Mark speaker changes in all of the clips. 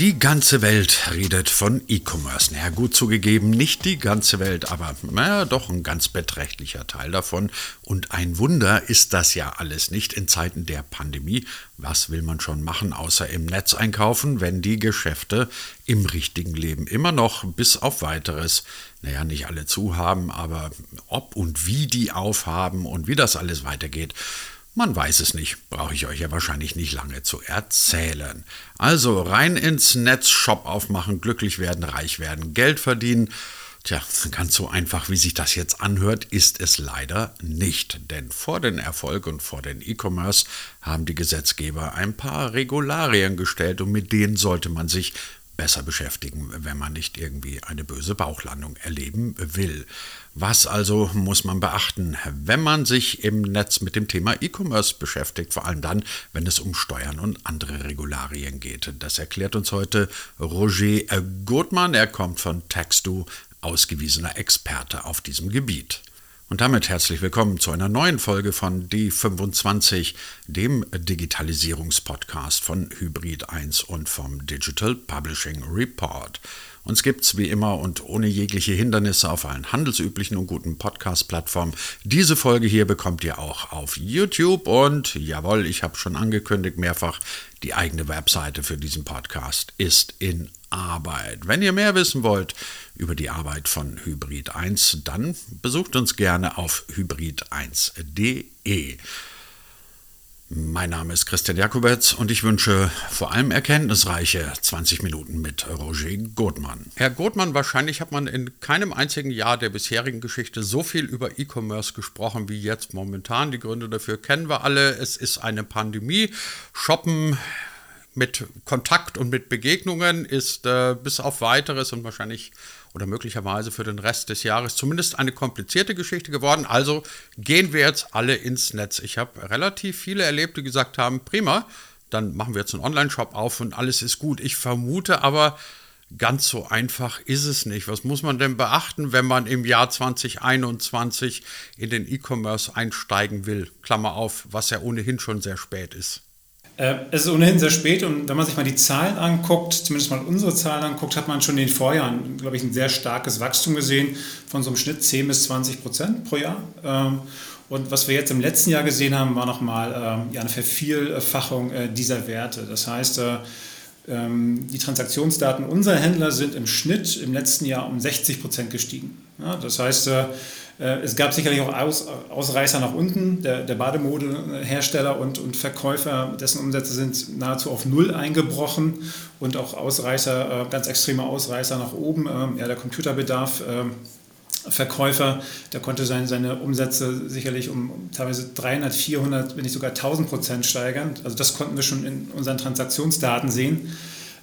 Speaker 1: Die ganze Welt redet von E-Commerce. Naja, gut zugegeben, nicht die ganze Welt, aber naja, doch ein ganz beträchtlicher Teil davon. Und ein Wunder ist das ja alles nicht in Zeiten der Pandemie. Was will man schon machen, außer im Netz einkaufen, wenn die Geschäfte im richtigen Leben immer noch bis auf weiteres, naja, nicht alle zu haben, aber ob und wie die aufhaben und wie das alles weitergeht, man weiß es nicht, brauche ich euch ja wahrscheinlich nicht lange zu erzählen. Also rein ins Netz, Shop aufmachen, glücklich werden, reich werden, Geld verdienen. Tja, ganz so einfach, wie sich das jetzt anhört, ist es leider nicht. Denn vor den Erfolg und vor den E-Commerce haben die Gesetzgeber ein paar Regularien gestellt und mit denen sollte man sich besser beschäftigen, wenn man nicht irgendwie eine böse Bauchlandung erleben will. Was also muss man beachten, wenn man sich im Netz mit dem Thema E-Commerce beschäftigt, vor allem dann, wenn es um Steuern und andere Regularien geht? Das erklärt uns heute Roger Gutmann. Er kommt von Textu, ausgewiesener Experte auf diesem Gebiet. Und damit herzlich willkommen zu einer neuen Folge von D25, dem Digitalisierungspodcast von Hybrid 1 und vom Digital Publishing Report. Uns gibt's wie immer und ohne jegliche Hindernisse auf allen handelsüblichen und guten Podcast-Plattformen. Diese Folge hier bekommt ihr auch auf YouTube und jawohl, ich habe schon angekündigt mehrfach, die eigene Webseite für diesen Podcast ist in Arbeit. Wenn ihr mehr wissen wollt über die Arbeit von Hybrid 1, dann besucht uns gerne auf hybrid1.de. Mein Name ist Christian Jakobetz und ich wünsche vor allem erkenntnisreiche 20 Minuten mit Roger Gottmann. Herr Gottmann, wahrscheinlich hat man in keinem einzigen Jahr der bisherigen Geschichte so viel über E-Commerce gesprochen wie jetzt momentan. Die Gründe dafür kennen wir alle. Es ist eine Pandemie. Shoppen mit Kontakt und mit Begegnungen ist äh, bis auf weiteres und wahrscheinlich oder möglicherweise für den Rest des Jahres zumindest eine komplizierte Geschichte geworden. Also gehen wir jetzt alle ins Netz. Ich habe relativ viele erlebt, die gesagt haben, prima, dann machen wir jetzt einen Online-Shop auf und alles ist gut. Ich vermute aber, ganz so einfach ist es nicht. Was muss man denn beachten, wenn man im Jahr 2021 in den E-Commerce einsteigen will? Klammer auf, was ja ohnehin schon sehr spät ist.
Speaker 2: Äh, es ist ohnehin sehr spät und wenn man sich mal die Zahlen anguckt, zumindest mal unsere Zahlen anguckt, hat man schon in den Vorjahren, glaube ich, ein sehr starkes Wachstum gesehen von so einem Schnitt 10 bis 20 Prozent pro Jahr. Ähm, und was wir jetzt im letzten Jahr gesehen haben, war nochmal ähm, eine Vervielfachung äh, dieser Werte. Das heißt, äh, ähm, die Transaktionsdaten unserer Händler sind im Schnitt im letzten Jahr um 60 Prozent gestiegen. Das heißt, es gab sicherlich auch Aus, Ausreißer nach unten. Der, der Bademodehersteller und, und Verkäufer, dessen Umsätze sind nahezu auf Null eingebrochen und auch Ausreißer, äh, ganz extreme Ausreißer nach oben. Ähm, ja, der Computerbedarf. Ähm, Verkäufer, der konnte seine, seine Umsätze sicherlich um teilweise 300, 400, wenn nicht sogar 1000 Prozent steigern. Also das konnten wir schon in unseren Transaktionsdaten sehen.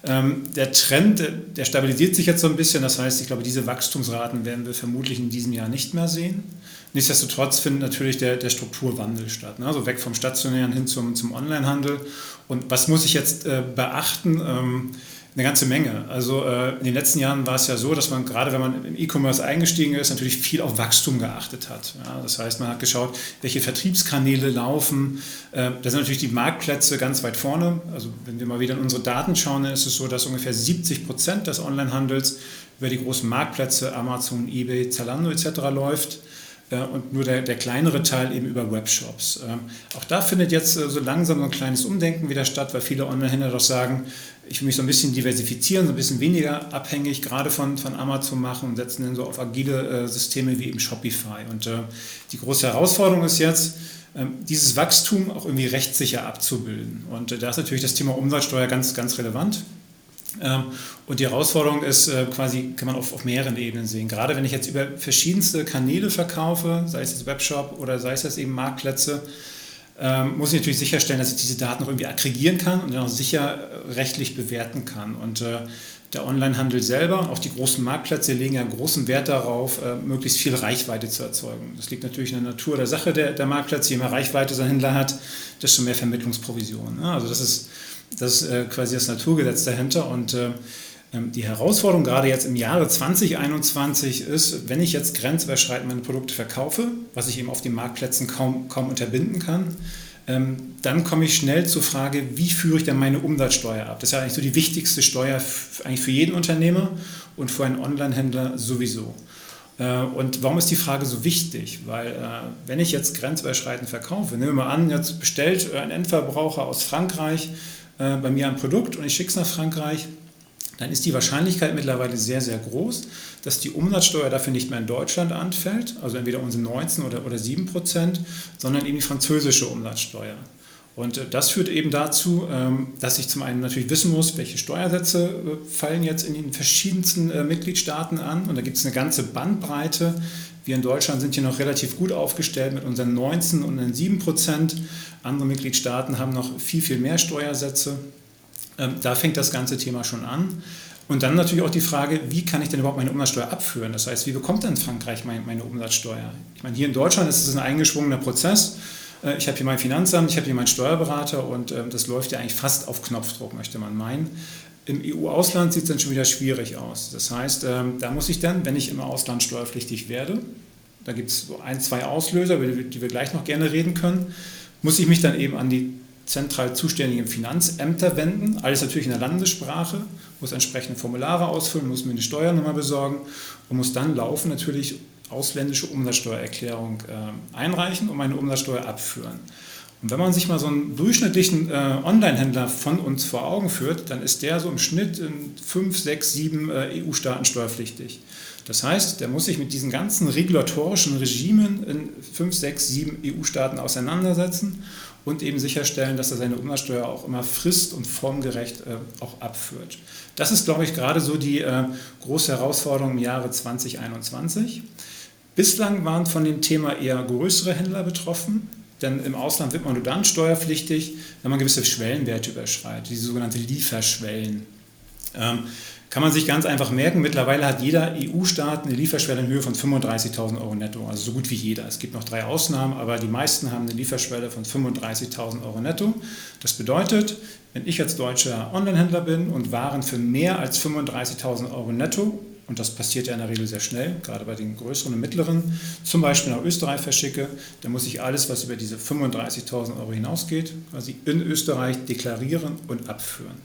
Speaker 2: Ähm, der Trend, der stabilisiert sich jetzt so ein bisschen. Das heißt, ich glaube, diese Wachstumsraten werden wir vermutlich in diesem Jahr nicht mehr sehen. Nichtsdestotrotz findet natürlich der, der Strukturwandel statt. Ne? Also weg vom stationären hin zum, zum Onlinehandel. Und was muss ich jetzt äh, beachten? Ähm, eine ganze Menge. Also äh, in den letzten Jahren war es ja so, dass man gerade, wenn man im E-Commerce eingestiegen ist, natürlich viel auf Wachstum geachtet hat. Ja, das heißt, man hat geschaut, welche Vertriebskanäle laufen. Äh, da sind natürlich die Marktplätze ganz weit vorne. Also wenn wir mal wieder in unsere Daten schauen, dann ist es so, dass ungefähr 70 Prozent des Onlinehandels über die großen Marktplätze Amazon, eBay, Zalando etc. läuft und nur der, der kleinere Teil eben über Webshops. Ähm, auch da findet jetzt äh, so langsam so ein kleines Umdenken wieder statt, weil viele Online-Händler doch sagen, ich will mich so ein bisschen diversifizieren, so ein bisschen weniger abhängig gerade von, von Amazon machen und setzen dann so auf agile äh, Systeme wie eben Shopify. Und äh, die große Herausforderung ist jetzt, ähm, dieses Wachstum auch irgendwie rechtssicher abzubilden. Und da ist natürlich das Thema Umsatzsteuer ganz, ganz relevant. Ähm, und die Herausforderung ist äh, quasi, kann man auf, auf mehreren Ebenen sehen. Gerade wenn ich jetzt über verschiedenste Kanäle verkaufe, sei es jetzt Webshop oder sei es jetzt eben Marktplätze, ähm, muss ich natürlich sicherstellen, dass ich diese Daten noch irgendwie aggregieren kann und dann auch sicher äh, rechtlich bewerten kann. Und äh, der Onlinehandel selber, auch die großen Marktplätze legen ja großen Wert darauf, möglichst viel Reichweite zu erzeugen. Das liegt natürlich in der Natur der Sache der, der Marktplätze. Je mehr Reichweite sein Händler hat, desto mehr Vermittlungsprovision. Also das ist das ist äh, quasi das Naturgesetz dahinter. Und äh, ähm, die Herausforderung gerade jetzt im Jahre 2021 ist, wenn ich jetzt grenzüberschreitend meine Produkte verkaufe, was ich eben auf den Marktplätzen kaum, kaum unterbinden kann, ähm, dann komme ich schnell zur Frage, wie führe ich denn meine Umsatzsteuer ab? Das ist ja eigentlich so die wichtigste Steuer eigentlich für jeden Unternehmer und für einen Online-Händler sowieso. Äh, und warum ist die Frage so wichtig? Weil wenn ich jetzt grenzüberschreitend verkaufe, nehmen wir mal an, jetzt bestellt ein Endverbraucher aus Frankreich äh, bei mir ein Produkt und ich schicke es nach Frankreich, dann ist die Wahrscheinlichkeit mittlerweile sehr, sehr groß, dass die Umsatzsteuer dafür nicht mehr in Deutschland anfällt, also entweder unsere 19 oder, oder 7 Prozent, sondern eben die französische Umsatzsteuer. Und das führt eben dazu, ähm, dass ich zum einen natürlich wissen muss, welche Steuersätze fallen jetzt in den verschiedensten Mitgliedstaaten an. Und da gibt es eine ganze Bandbreite. Wir in Deutschland sind hier noch relativ gut aufgestellt mit unseren 19 und unseren 7 Prozent. Andere Mitgliedstaaten haben noch viel, viel mehr Steuersätze. Ähm, da fängt das ganze Thema schon an. Und dann natürlich auch die Frage, wie kann ich denn überhaupt meine Umsatzsteuer abführen? Das heißt, wie bekommt denn Frankreich meine Umsatzsteuer? Ich meine, hier in Deutschland ist es ein eingeschwungener Prozess. Äh, ich habe hier mein Finanzamt, ich habe hier meinen Steuerberater und ähm, das läuft ja eigentlich fast auf Knopfdruck, möchte man meinen. Im EU-Ausland sieht es dann schon wieder schwierig aus. Das heißt, ähm, da muss ich dann, wenn ich im Ausland steuerpflichtig werde, da gibt es so ein, zwei Auslöser, über die wir gleich noch gerne reden können, muss ich mich dann eben an die zentral zuständigen Finanzämter wenden, alles natürlich in der Landessprache, muss entsprechende Formulare ausfüllen, muss mir eine Steuernummer besorgen und muss dann laufen natürlich ausländische Umsatzsteuererklärung äh, einreichen und meine Umsatzsteuer abführen. Und wenn man sich mal so einen durchschnittlichen äh, Online-Händler von uns vor Augen führt, dann ist der so im Schnitt in 5, 6, 7 äh, EU-Staaten steuerpflichtig. Das heißt, der muss sich mit diesen ganzen regulatorischen Regimen in 5, 6, 7 EU-Staaten auseinandersetzen und eben sicherstellen, dass er seine Umsatzsteuer auch immer frist- und formgerecht äh, auch abführt. Das ist, glaube ich, gerade so die äh, große Herausforderung im Jahre 2021. Bislang waren von dem Thema eher größere Händler betroffen, denn im Ausland wird man nur dann steuerpflichtig, wenn man gewisse Schwellenwerte überschreitet, diese sogenannte Lieferschwellen. Ähm, kann man sich ganz einfach merken, mittlerweile hat jeder EU-Staat eine Lieferschwelle in Höhe von 35.000 Euro netto, also so gut wie jeder. Es gibt noch drei Ausnahmen, aber die meisten haben eine Lieferschwelle von 35.000 Euro netto. Das bedeutet, wenn ich als deutscher Onlinehändler bin und Waren für mehr als 35.000 Euro netto, und das passiert ja in der Regel sehr schnell, gerade bei den größeren und mittleren, zum Beispiel nach Österreich verschicke, dann muss ich alles, was über diese 35.000 Euro hinausgeht, quasi in Österreich deklarieren und abführen.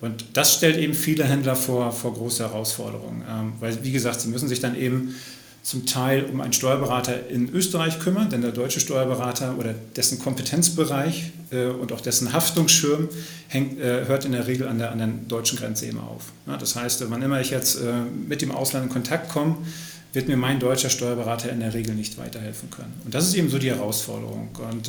Speaker 2: Und das stellt eben viele Händler vor, vor große Herausforderungen, ähm, weil, wie gesagt, sie müssen sich dann eben zum Teil um einen Steuerberater in Österreich kümmern, denn der deutsche Steuerberater oder dessen Kompetenzbereich äh, und auch dessen Haftungsschirm hängt, äh, hört in der Regel an der, an der deutschen Grenze eben auf. Das heißt, wann immer ich jetzt äh, mit dem Ausland in Kontakt komme, wird mir mein deutscher Steuerberater in der Regel nicht weiterhelfen können. Und das ist eben so die Herausforderung. Und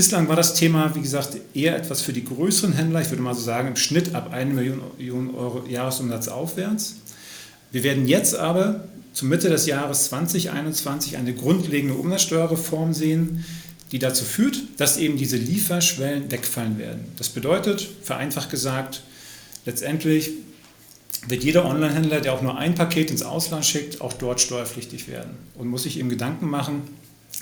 Speaker 2: Bislang war das Thema, wie gesagt, eher etwas für die größeren Händler. Ich würde mal so sagen, im Schnitt ab 1 Million Euro Jahresumsatz aufwärts. Wir werden jetzt aber zur Mitte des Jahres 2021 eine grundlegende Umsatzsteuerreform sehen, die dazu führt, dass eben diese Lieferschwellen wegfallen werden. Das bedeutet, vereinfacht gesagt, letztendlich wird jeder Onlinehändler, der auch nur ein Paket ins Ausland schickt, auch dort steuerpflichtig werden und muss sich eben Gedanken machen,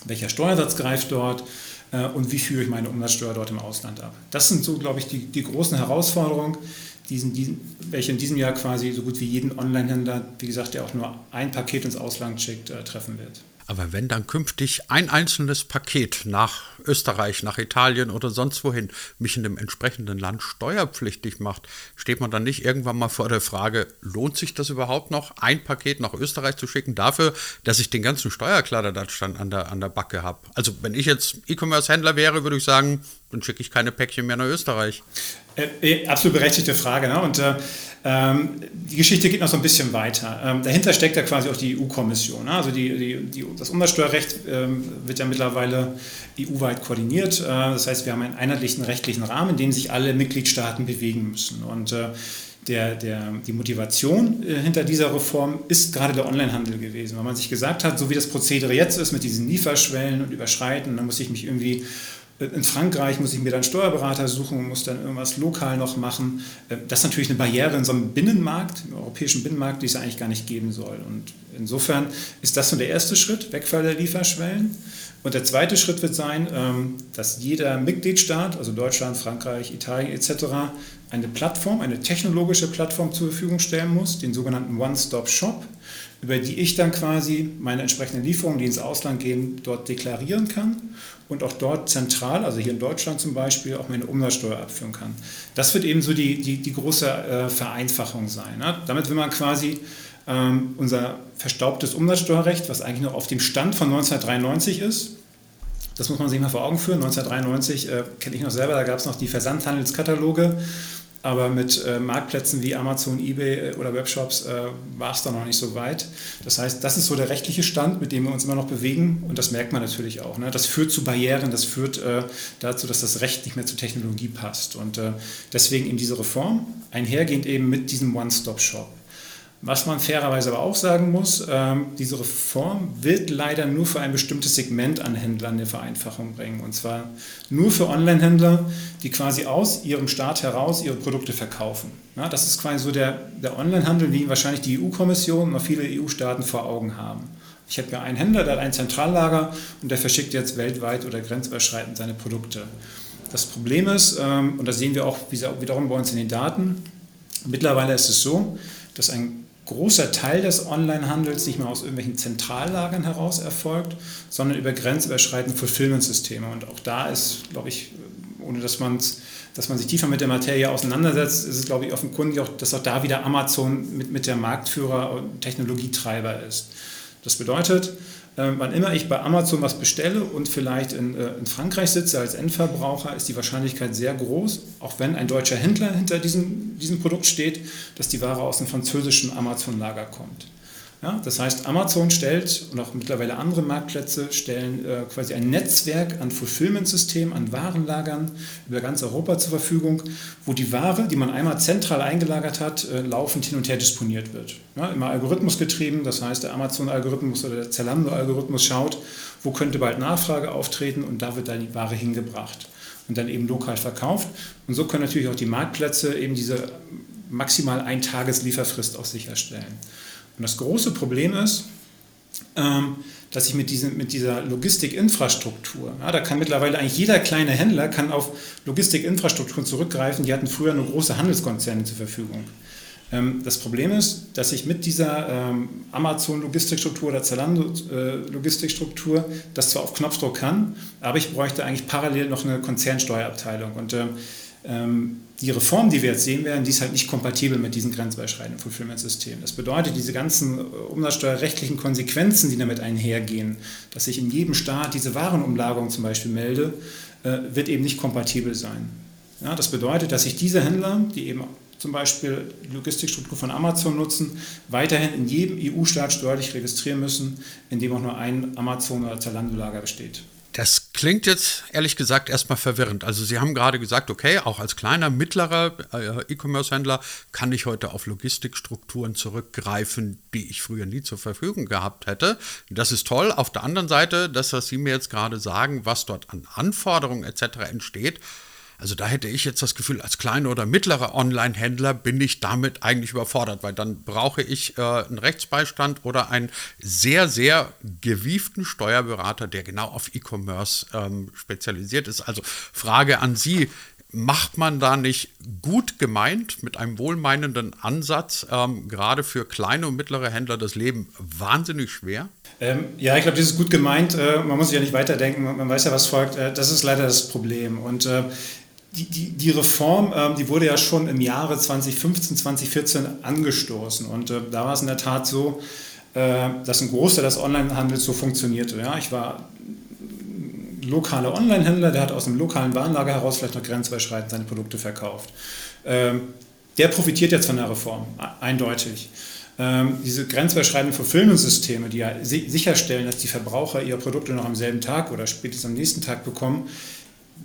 Speaker 2: welcher Steuersatz greift dort, äh, und wie führe ich meine Umsatzsteuer dort im Ausland ab. Das sind so, glaube ich, die, die großen Herausforderungen, diesen, diesen, welche in diesem Jahr quasi so gut wie jeden Online-Händler, wie gesagt, der auch nur ein Paket ins Ausland schickt, äh, treffen wird.
Speaker 1: Aber wenn dann künftig ein einzelnes Paket nach Österreich, nach Italien oder sonst wohin mich in dem entsprechenden Land steuerpflichtig macht, steht man dann nicht irgendwann mal vor der Frage, lohnt sich das überhaupt noch, ein Paket nach Österreich zu schicken, dafür, dass ich den ganzen Steuerkladderadatsch dann an der, an der Backe habe? Also wenn ich jetzt E-Commerce-Händler wäre, würde ich sagen, dann schicke ich keine Päckchen mehr nach Österreich.
Speaker 2: Äh, äh, absolut berechtigte Frage. Ne? Und äh, ähm, die Geschichte geht noch so ein bisschen weiter. Ähm, dahinter steckt ja quasi auch die EU-Kommission. Ne? Also die, die, die, das Umsatzsteuerrecht ähm, wird ja mittlerweile EU-weit koordiniert. Äh, das heißt, wir haben einen einheitlichen rechtlichen Rahmen, in dem sich alle Mitgliedstaaten bewegen müssen. Und äh, der, der, die Motivation äh, hinter dieser Reform ist gerade der Onlinehandel gewesen, weil man sich gesagt hat, so wie das Prozedere jetzt ist mit diesen Lieferschwellen und Überschreiten, dann muss ich mich irgendwie in Frankreich muss ich mir dann Steuerberater suchen muss dann irgendwas lokal noch machen. Das ist natürlich eine Barriere in so einem Binnenmarkt, im europäischen Binnenmarkt, die es eigentlich gar nicht geben soll. Und insofern ist das so der erste Schritt, Wegfall der Lieferschwellen. Und der zweite Schritt wird sein, ähm, dass jeder Mitgliedstaat, also Deutschland, Frankreich, Italien etc., eine Plattform, eine technologische Plattform zur Verfügung stellen muss, den sogenannten One-Stop-Shop, über die ich dann quasi meine entsprechenden Lieferungen, die ins Ausland gehen, dort deklarieren kann und auch dort zentral, also hier in Deutschland zum Beispiel, auch meine Umsatzsteuer abführen kann. Das wird eben so die, die, die große äh, Vereinfachung sein. Ne? Damit will man quasi ähm, unser verstaubtes Umsatzsteuerrecht, was eigentlich noch auf dem Stand von 1993 ist, das muss man sich mal vor Augen führen. 1993 äh, kenne ich noch selber, da gab es noch die Versandhandelskataloge aber mit äh, Marktplätzen wie Amazon, eBay äh, oder Webshops äh, war es da noch nicht so weit. Das heißt, das ist so der rechtliche Stand, mit dem wir uns immer noch bewegen und das merkt man natürlich auch. Ne? Das führt zu Barrieren, das führt äh, dazu, dass das Recht nicht mehr zur Technologie passt. Und äh, deswegen in diese Reform einhergehend eben mit diesem One-Stop-Shop. Was man fairerweise aber auch sagen muss, ähm, diese Reform wird leider nur für ein bestimmtes Segment an Händlern eine Vereinfachung bringen. Und zwar nur für Online-Händler, die quasi aus ihrem Staat heraus ihre Produkte verkaufen. Das ist quasi so der, der Online-Handel, wie ihn wahrscheinlich die EU-Kommission und viele EU-Staaten vor Augen haben. Ich habe ja einen Händler, der hat ein Zentrallager und der verschickt jetzt weltweit oder grenzüberschreitend seine Produkte. Das Problem ist, ähm, und das sehen wir auch wiederum bei uns in den Daten, mittlerweile ist es so, dass ein großer Teil des Onlinehandels nicht mehr aus irgendwelchen Zentrallagern heraus erfolgt, sondern über grenzüberschreitende Fulfillment-Systeme. Und auch da ist, glaube ich, ohne dass man dass man sich tiefer mit der Materie auseinandersetzt, ist es, glaube ich, offenkundig, auch, dass auch da wieder Amazon mit, mit der Marktführer und Technologietreiber ist. Das bedeutet, äh, wann immer ich bei Amazon was bestelle und vielleicht in, äh, in, Frankreich sitze als Endverbraucher, ist die Wahrscheinlichkeit sehr groß, auch wenn ein deutscher Händler hinter diesem, diesem Produkt steht, dass die Ware aus dem französischen Amazon-Lager kommt. Ja, das heißt, Amazon stellt und auch mittlerweile andere Marktplätze stellen äh, quasi ein Netzwerk an Fulfillment-Systemen, an Warenlagern über ganz Europa zur Verfügung, wo die Ware, die man einmal zentral eingelagert hat, äh, laufend hin und her disponiert wird. Ja, immer algorithmusgetrieben, das heißt, der Amazon-Algorithmus oder der Zalando-Algorithmus schaut, wo könnte bald Nachfrage auftreten und da wird dann die Ware hingebracht und dann eben lokal verkauft. Und so können natürlich auch die Marktplätze eben diese maximal ein Tageslieferfrist auch sicherstellen. Und das große Problem ist, ähm, dass ich mit, diesem, mit dieser Logistikinfrastruktur, ja, da kann mittlerweile eigentlich jeder kleine Händler kann auf Logistikinfrastrukturen zurückgreifen, die hatten früher nur große Handelskonzerne zur Verfügung. Ähm, das Problem ist, dass ich mit dieser ähm, Amazon-Logistikstruktur oder Zalando-Logistikstruktur das zwar auf Knopfdruck kann, aber ich bräuchte eigentlich parallel noch eine Konzernsteuerabteilung. Und ähm, die Reform, die wir jetzt sehen werden, die ist halt nicht kompatibel mit diesen grenzüberschreitenden Fulfillment-Systemen. Das bedeutet, diese ganzen äh, umsatzsteuerrechtlichen Konsequenzen, die damit einhergehen, dass ich in jedem Staat diese Warenumlagerung zum Beispiel melde, äh, wird eben nicht kompatibel sein. Ja, das bedeutet, dass sich diese Händler, die eben zum Beispiel die Logistikstruktur von Amazon nutzen, weiterhin in jedem EU-Staat steuerlich registrieren müssen, in dem auch nur ein Amazon- oder Zalando-Lager besteht.
Speaker 1: Das klingt jetzt ehrlich gesagt erstmal verwirrend. Also Sie haben gerade gesagt, okay, auch als kleiner, mittlerer äh, E-Commerce-Händler kann ich heute auf Logistikstrukturen zurückgreifen, die ich früher nie zur Verfügung gehabt hätte. Das ist toll. Auf der anderen Seite, das, was Sie mir jetzt gerade sagen, was dort an Anforderungen etc. entsteht, also da hätte ich jetzt das Gefühl, als kleiner oder mittlerer Online-Händler bin ich damit eigentlich überfordert, weil dann brauche ich äh, einen Rechtsbeistand oder einen sehr, sehr gewieften Steuerberater, der genau auf E-Commerce ähm, spezialisiert ist. Also Frage an Sie, macht man da nicht gut gemeint mit einem wohlmeinenden Ansatz, ähm, gerade für kleine und mittlere Händler das Leben wahnsinnig schwer?
Speaker 2: Ähm, ja, ich glaube, das ist gut gemeint. Äh, man muss sich ja nicht weiterdenken, man weiß ja, was folgt. Äh, das ist leider das Problem. Und äh, die, die, die Reform, ähm, die wurde ja schon im Jahre 2015, 2014 angestoßen. Und äh, da war es in der Tat so, äh, dass ein Großteil des Onlinehandels so funktionierte. Ja? Ich war lokaler Onlinehändler, der hat aus einem lokalen Warenlager heraus vielleicht noch grenzüberschreitend seine Produkte verkauft. Ähm, der profitiert jetzt von der Reform, eindeutig. Ähm, diese grenzüberschreitenden Fulfillment-Systeme, die ja sicherstellen, dass die Verbraucher ihre Produkte noch am selben Tag oder spätestens am nächsten Tag bekommen,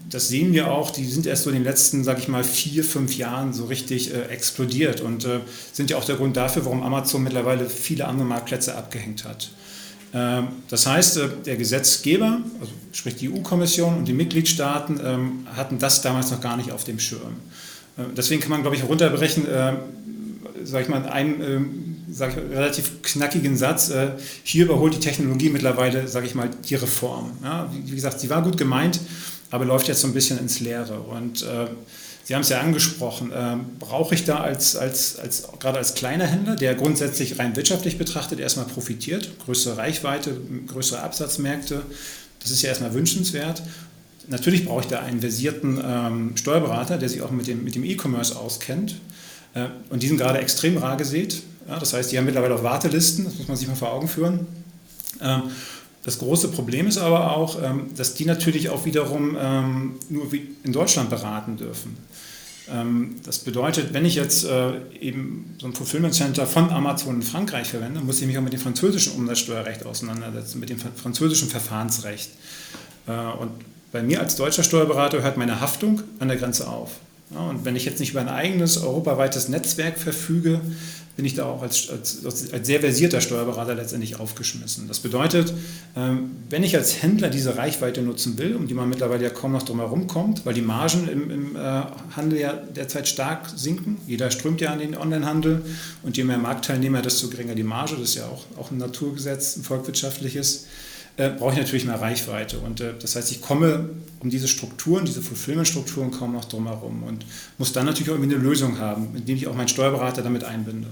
Speaker 2: das sehen wir auch, die sind erst so in den letzten, sage ich mal, vier, fünf Jahren so richtig äh, explodiert und äh, sind ja auch der Grund dafür, warum Amazon mittlerweile viele andere Marktplätze abgehängt hat. Ähm, das heißt, äh, der Gesetzgeber, also sprich die EU-Kommission und die Mitgliedstaaten, ähm, hatten das damals noch gar nicht auf dem Schirm. Äh, deswegen kann man, glaube ich, runterbrechen, äh, ich mal, ein ähm, sage ich, relativ knackigen Satz, äh, hier überholt die Technologie mittlerweile, sage ich mal, die Reform. Wie, gesagt, sie war gut gemeint, aber läuft jetzt so ein bisschen ins Leere. Und äh, Sie haben es ja angesprochen, äh, brauche ich da als, als, als, gerade als kleiner Händler, der grundsätzlich rein wirtschaftlich betrachtet erstmal profitiert, größere Reichweite, größere Absatzmärkte, das ist ja erstmal wünschenswert. Natürlich brauche ich da einen versierten ähm, Steuerberater, der sich auch mit dem, mit dem E-Commerce auskennt. Äh, und die sind gerade extrem rar gesät. Ja, das heißt, die haben mittlerweile auch Wartelisten, das muss man sich mal vor Augen führen. Ähm, das große Problem ist aber auch, ähm, dass die natürlich auch wiederum ähm, nur in Deutschland beraten dürfen. Ähm, das bedeutet, wenn ich jetzt äh, eben so ein Fulfillment Center von Amazon in Frankreich verwende, muss ich mich auch mit dem französischen Umsatzsteuerrecht auseinandersetzen, mit dem französischen Verfahrensrecht. Äh, und bei mir als deutscher Steuerberater hört meine Haftung an der Grenze auf. Und wenn ich jetzt nicht über ein eigenes europaweites Netzwerk verfüge, bin ich da auch als, als, als, sehr versierter Steuerberater letztendlich aufgeschmissen. Das bedeutet, ähm, wenn ich als Händler diese Reichweite nutzen will, um die man mittlerweile ja kaum noch drum herum kommt, weil die Margen im, im äh, Handel ja derzeit stark sinken, jeder strömt ja an den Onlinehandel und je mehr Marktteilnehmer, desto geringer die Marge, das ist ja auch, auch ein Naturgesetz, ein volkswirtschaftliches, äh, brauche ich natürlich mehr Reichweite. Und äh, das heißt, ich komme um diese Strukturen, diese Fulfillment-Strukturen kaum noch drum herum und muss dann natürlich auch irgendwie eine Lösung haben, indem ich auch meinen Steuerberater damit einbinde.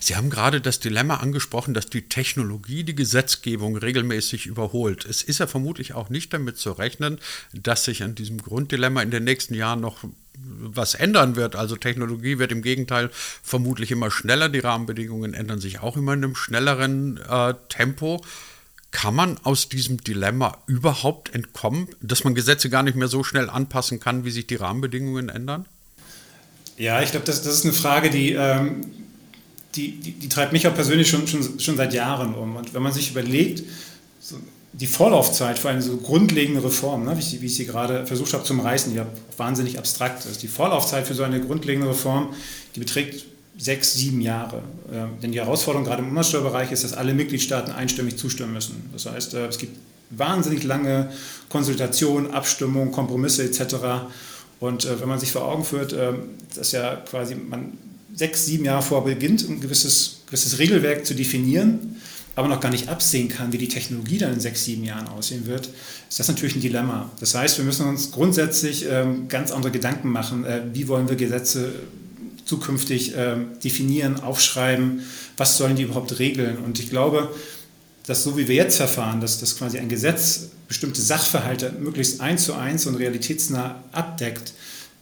Speaker 1: Sie haben gerade das Dilemma angesprochen, dass die Technologie die Gesetzgebung regelmäßig überholt. Es ist ja vermutlich auch nicht damit zu rechnen, dass sich an diesem Grunddilemma in den nächsten Jahren noch was ändern wird. Also Technologie wird im Gegenteil vermutlich immer schneller, die Rahmenbedingungen ändern sich auch immer in einem schnelleren äh, Tempo. Kann man aus diesem Dilemma überhaupt entkommen, dass man Gesetze gar nicht mehr so schnell anpassen kann, wie sich die Rahmenbedingungen ändern?
Speaker 2: Ja, ich glaube, das, das ist eine Frage, die ähm, die, die, die, treibt mich auch persönlich schon, schon, schon seit Jahren um. Und wenn man sich überlegt, so die Vorlaufzeit für eine so grundlegende Reform, ne, wie, ich, wie ich sie gerade versucht habe zu reißen, die ja wahnsinnig abstrakt ist. Die Vorlaufzeit für so eine grundlegende Reform, die beträgt sechs, sieben Jahre. Äh, denn die Herausforderung gerade im Umsatzsteuerbereich ist, dass alle Mitgliedstaaten einstimmig zustimmen müssen. Das heißt, äh, es gibt wahnsinnig lange Konsultationen, Abstimmungen, Kompromisse etc. Und äh, wenn man sich vor Augen führt, dass ja quasi man sechs, sieben Jahre vor beginnt, ein gewisses, gewisses Regelwerk zu definieren, aber noch gar nicht absehen kann, wie die Technologie dann in sechs, sieben Jahren aussehen wird, ist das natürlich ein Dilemma. Das heißt, wir müssen uns grundsätzlich ähm, ganz andere Gedanken machen, wie wollen wir Gesetze zukünftig äh, definieren, aufschreiben, was sollen die überhaupt regeln. Und ich glaube, dass so wie wir jetzt verfahren, dass, dass quasi ein Gesetz bestimmte Sachverhalte möglichst eins zu eins und realitätsnah abdeckt,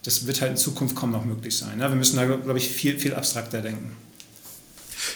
Speaker 2: das wird halt in Zukunft kaum noch möglich sein. Ja, wir müssen da, glaube ich, viel, viel abstrakter denken.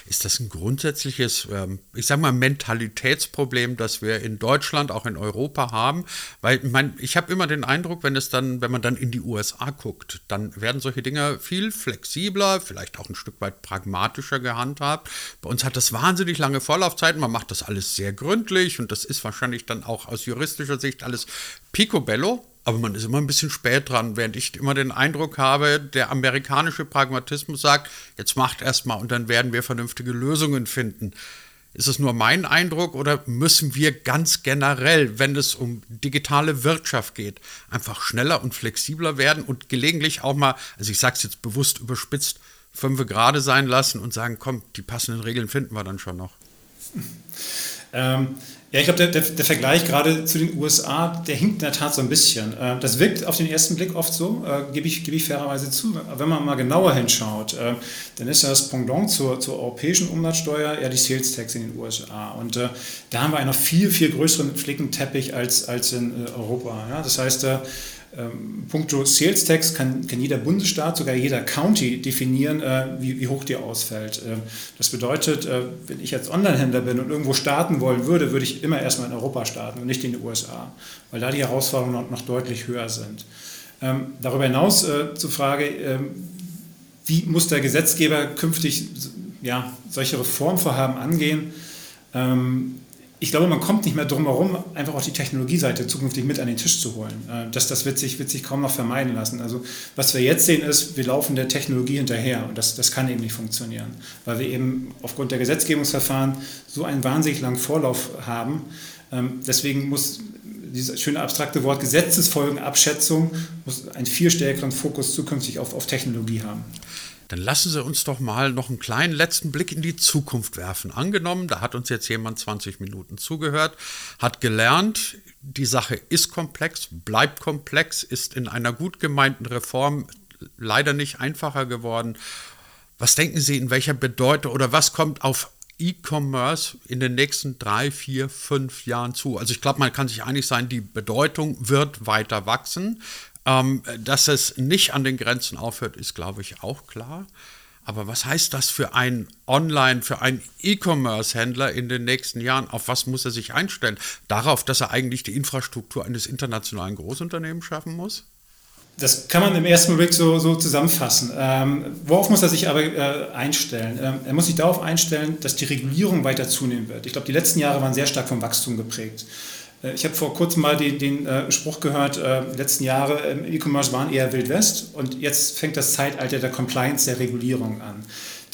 Speaker 1: Ist das ein grundsätzliches, ähm, ich sage mal, Mentalitätsproblem, das wir in Deutschland, auch in Europa haben? Weil mein, ich habe immer den Eindruck, wenn es dann, wenn man dann in die USA guckt, dann werden solche Dinge viel flexibler, vielleicht auch ein Stück weit pragmatischer gehandhabt. Bei uns hat das wahnsinnig lange Vorlaufzeiten, man macht das alles sehr gründlich und das ist wahrscheinlich dann auch aus juristischer Sicht alles picobello aber man ist immer ein bisschen spät dran, während ich immer den Eindruck habe, der amerikanische Pragmatismus sagt, jetzt macht erstmal und dann werden wir vernünftige Lösungen finden. Ist es nur mein Eindruck oder müssen wir ganz generell, wenn es um digitale Wirtschaft geht, einfach schneller und flexibler werden und gelegentlich auch mal, also ich sage es jetzt bewusst überspitzt, fünf gerade sein lassen und sagen, komm, die passenden Regeln finden wir dann schon noch?
Speaker 2: Ähm, ja, ich glaube, der, der, der, Vergleich gerade zu den USA, der hinkt in der Tat so ein bisschen. Äh, das wirkt auf den ersten Blick oft so, äh, gebe ich, geb ich fairerweise zu. Wenn man mal genauer hinschaut, äh, dann ist das Pendant zur, zur europäischen Umsatzsteuer ja die Sales Tax in den USA. Und äh, da haben wir einen noch viel, viel größeren Flickenteppich als, als in äh, Europa. Ja? Das heißt, äh, ähm, puncto Sales Tax kann, kann jeder Bundesstaat, sogar jeder County definieren, äh, wie, wie hoch die ausfällt. Äh, das bedeutet, äh, wenn ich jetzt Online-Händler bin und irgendwo starten wollen würde, würde ich immer erstmal in Europa starten und nicht in den USA, weil da die Herausforderungen noch, noch deutlich höher sind. Ähm, darüber hinaus äh, zur Frage, ähm, wie muss der Gesetzgeber künftig ja, solche Reformvorhaben angehen? Ähm, ich glaube, man kommt nicht mehr drum herum, einfach auch die Technologieseite zukünftig mit an den Tisch zu holen. Äh, das, das wird, sich, wird sich kaum noch vermeiden lassen. Also was wir jetzt sehen ist, wir laufen der Technologie hinterher und das, das kann eben nicht funktionieren, weil wir eben aufgrund der Gesetzgebungsverfahren so einen wahnsinnig langen Vorlauf haben. Ähm, deswegen muss dieses schöne abstrakte Wort Gesetzesfolgenabschätzung muss einen viel stärkeren Fokus zukünftig auf, auf Technologie haben.
Speaker 1: Dann lassen Sie uns doch mal noch einen kleinen letzten Blick in die Zukunft werfen. Angenommen, da hat uns jetzt jemand 20 Minuten zugehört, hat gelernt, die Sache ist komplex, bleibt komplex, ist in einer gut gemeinten Reform leider nicht einfacher geworden. Was denken Sie, in welcher Bedeutung oder was kommt auf E-Commerce in den nächsten drei, vier, fünf Jahren zu? Also ich glaube, man kann sich einig sein, die Bedeutung wird weiter wachsen. Ähm, dass es nicht an den Grenzen aufhört, ist, glaube ich, auch klar. Aber was heißt das für einen Online, für einen E-Commerce-Händler in den nächsten Jahren? Auf was muss er sich einstellen? Darauf, dass er eigentlich die Infrastruktur eines internationalen Großunternehmens schaffen muss?
Speaker 2: Das kann man im ersten Blick so, so zusammenfassen. Ähm, worauf muss er sich aber äh, einstellen? Ähm, er muss sich darauf einstellen, dass die Regulierung weiter zunehmen wird. Ich glaube, die letzten Jahre waren sehr stark vom Wachstum geprägt. Äh, ich habe vor kurzem mal den, den äh, Spruch gehört, äh, die letzten Jahre im E-Commerce waren eher Wild West und jetzt fängt das Zeitalter der Compliance, der Regulierung an.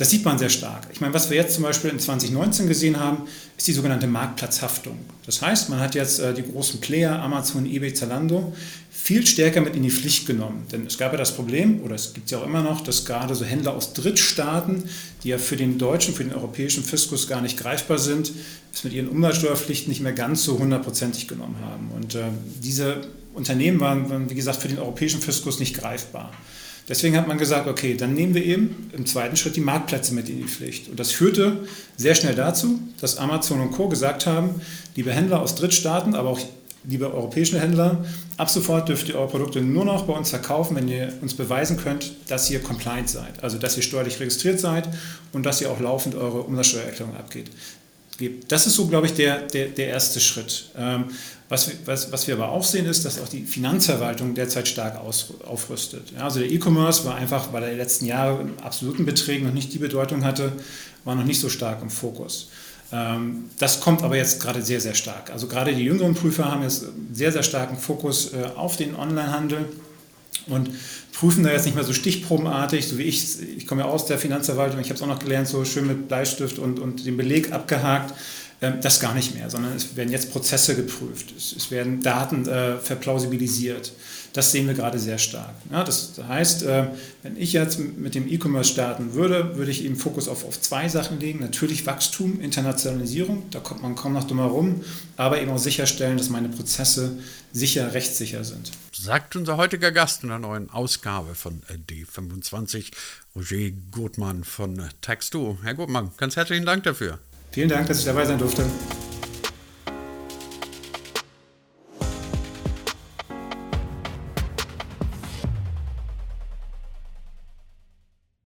Speaker 2: Das sieht man sehr stark. Ich meine, was wir jetzt zum Beispiel in 2019 gesehen haben, ist die sogenannte Marktplatzhaftung. Das heißt, man hat jetzt äh, die großen Player, Amazon, eBay, Zalando, viel stärker mit in die Pflicht genommen. Denn es gab ja das Problem, oder es gibt es ja auch immer noch, dass gerade so Händler aus Drittstaaten, die ja für den deutschen, für den europäischen Fiskus gar nicht greifbar sind, es mit ihren Umsatzsteuerpflichten nicht mehr ganz so hundertprozentig genommen haben. Und äh, diese Unternehmen waren, waren, wie gesagt, für den europäischen Fiskus nicht greifbar. Deswegen hat man gesagt, okay, dann nehmen wir eben im zweiten Schritt die Marktplätze mit in die Pflicht. Und das führte sehr schnell dazu, dass Amazon und Co. gesagt haben, liebe Händler aus Drittstaaten, aber auch liebe europäische Händler, ab sofort dürft ihr eure Produkte nur noch bei uns verkaufen, wenn ihr uns beweisen könnt, dass ihr compliant seid, also dass ihr steuerlich registriert seid und dass ihr auch laufend eure Umsatzsteuererklärung abgeht. Das ist so, glaube ich, der, der, der erste Schritt. Ähm, was, was, was wir aber auch sehen, ist, dass auch die Finanzverwaltung derzeit stark aus, aufrüstet. Ja, also der E-Commerce war einfach, weil er die letzten Jahre in absoluten Beträgen noch nicht die Bedeutung hatte, war noch nicht so stark im Fokus. Ähm, das kommt aber jetzt gerade sehr, sehr stark. Also gerade die jüngeren Prüfer haben jetzt sehr, sehr starken Fokus äh, auf den Onlinehandel und prüfen da jetzt nicht mehr so stichprobenartig, so wie ich, ich komme ja aus der Finanzverwaltung, ich habe es auch noch gelernt, so schön mit Bleistift und, und dem Beleg abgehakt, ähm, das gar nicht mehr, sondern es werden jetzt Prozesse geprüft, es, werden Daten äh, verplausibilisiert. Das sehen wir gerade sehr stark. Ja, das heißt, äh, wenn ich jetzt mit dem E-Commerce starten würde, würde ich eben Fokus auf, auf zwei Sachen legen. Natürlich Wachstum, Internationalisierung, da kommt man kaum noch drum herum, aber eben auch sicherstellen, dass meine Prozesse sicher, rechtssicher sind.
Speaker 1: Sagt unser heutiger Gast in der neuen Ausgabe von D25, Roger Gutmann von Tax2. Herr Gutmann, ganz herzlichen Dank dafür.
Speaker 2: Vielen Dank, dass ich dabei sein durfte.